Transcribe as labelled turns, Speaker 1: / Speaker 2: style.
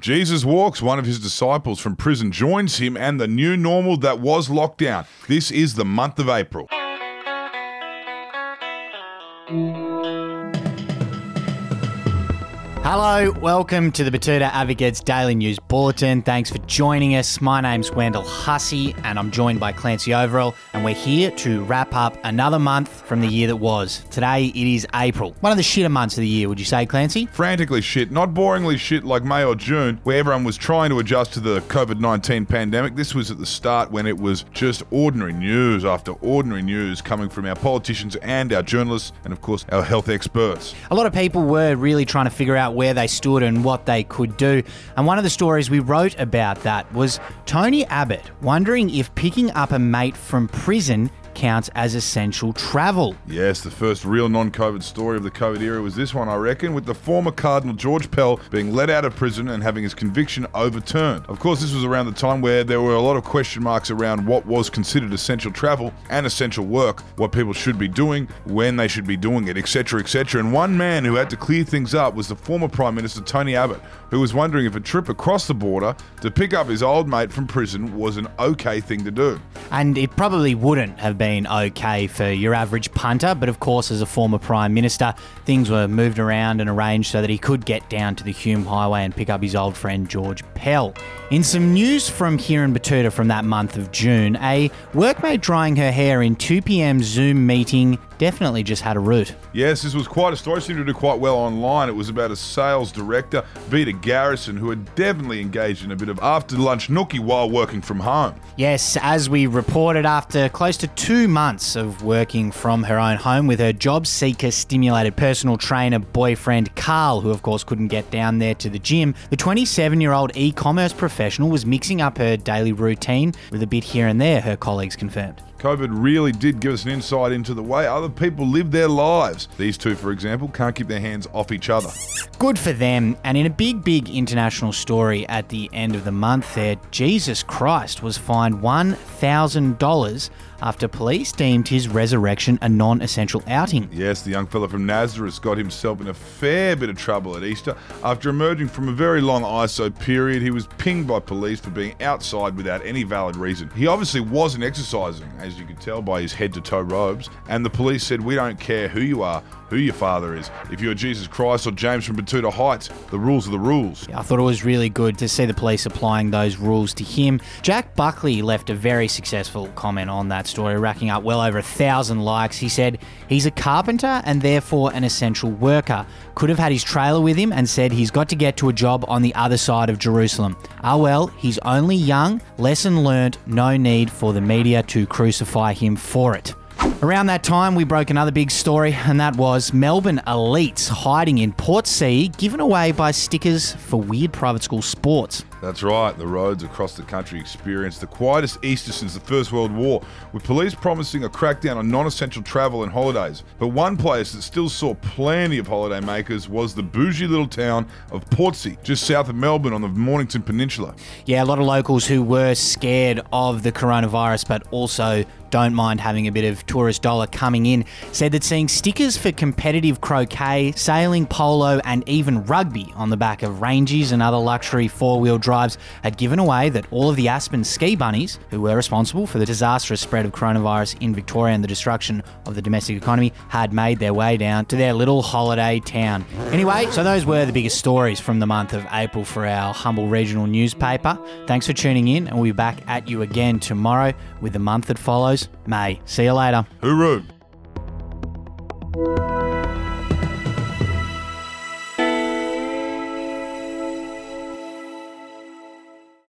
Speaker 1: Jesus walks, one of his disciples from prison joins him, and the new normal that was lockdown. This is the month of April.
Speaker 2: Hello, welcome to the Betoota Advocates Daily News Bulletin. Thanks for joining us. My name's Wendell Hussey, and I'm joined by Clancy Overell, and we're here to wrap up another month from the year that was. Today it is April, one of the shitter months of the year, would you say, Clancy?
Speaker 1: Frantically shit, not boringly shit like May or June, where everyone was trying to adjust to the COVID 19 pandemic. This was at the start when it was just ordinary news after ordinary news coming from our politicians and our journalists, and of course, our health experts.
Speaker 2: A lot of people were really trying to figure out where they stood and what they could do. And one of the stories we wrote about that was Tony Abbott wondering if picking up a mate from prison counts as essential travel.
Speaker 1: Yes, the first real non COVID story of the COVID era was this one, I reckon, with the former Cardinal George Pell being let out of prison and having his conviction overturned. Of course, this was around the time where there were a lot of question marks around what was considered essential travel and essential work, what people should be doing, when they should be doing it, etc., etc. And one man who had to clear things up was the former Prime Minister Tony Abbott, who was wondering if a trip across the border to pick up his old mate from prison was an okay thing to do.
Speaker 2: And it probably wouldn't have been okay for your average punter, but of course, as a former Prime Minister, things were moved around and arranged so that he could get down to the Hume Highway and pick up his old friend George Pell. In some news from here in Betoota from that month of June, a workmate drying her hair in 2pm Zoom meeting definitely just had a root.
Speaker 1: Yes, this was quite a story. Seemed to do quite well online. It was about a sales director, Vita Garrison, who had definitely engaged in a bit of after lunch nookie while working from home.
Speaker 2: Yes, as we reported, after close to two months of working from her own home with her job seeker stimulated personal trainer boyfriend Carl, who of course couldn't get down there to the gym, the 27 year old e commerce professional was mixing up her daily routine with a bit here and there, her colleagues confirmed.
Speaker 1: COVID really did give us an insight into the way other people live their lives. These two, for example, can't keep their hands off each other.
Speaker 2: Good for them. And in a big, big international story at the end of the month, there, Jesus Christ was fined $1,000 after police deemed his resurrection a non essential outing.
Speaker 1: Yes, the young fella from Nazareth got himself in a fair bit of trouble at Easter. After emerging from a very long ISO period, he was pinged by police for being outside without any valid reason. He obviously wasn't exercising, as you could tell by his head to toe robes, and the police said, We don't care who you are, who your father is. If you're Jesus Christ or James from Betoota Heights, the rules are the rules.
Speaker 2: I thought it was really good to see the police applying those rules to him. Jack Buckley left a very successful comment on that story, racking up well over a thousand likes. He said he's a carpenter and therefore an essential worker. Could have had his trailer with him and said he's got to get to a job on the other side of Jerusalem. Ah, well, he's only young. Lesson learned no need for the media to crucify him for it. Around that time, we broke another big story, and that was Melbourne elites hiding in Portsea, given away by stickers for weird private school sports.
Speaker 1: That's right, the roads across the country experienced the quietest Easter since the First World War, with police promising a crackdown on non essential travel and holidays. But one place that still saw plenty of holidaymakers was the bougie little town of Portsea, just south of Melbourne on the Mornington Peninsula.
Speaker 2: Yeah, a lot of locals who were scared of the coronavirus, but also don't mind having a bit of tourist dollar coming in, said that seeing stickers for competitive croquet, sailing, polo, and even rugby on the back of Ranges and other luxury four wheel drives had given away that all of the Aspen ski bunnies, who were responsible for the disastrous spread of coronavirus in Victoria and the destruction of the domestic economy, had made their way down to their little holiday town. Anyway, so those were the biggest stories from the month of April for our humble regional newspaper. Thanks for tuning in, and we'll be back at you again tomorrow with the month that follows, May. See you later.
Speaker 1: Hooroo!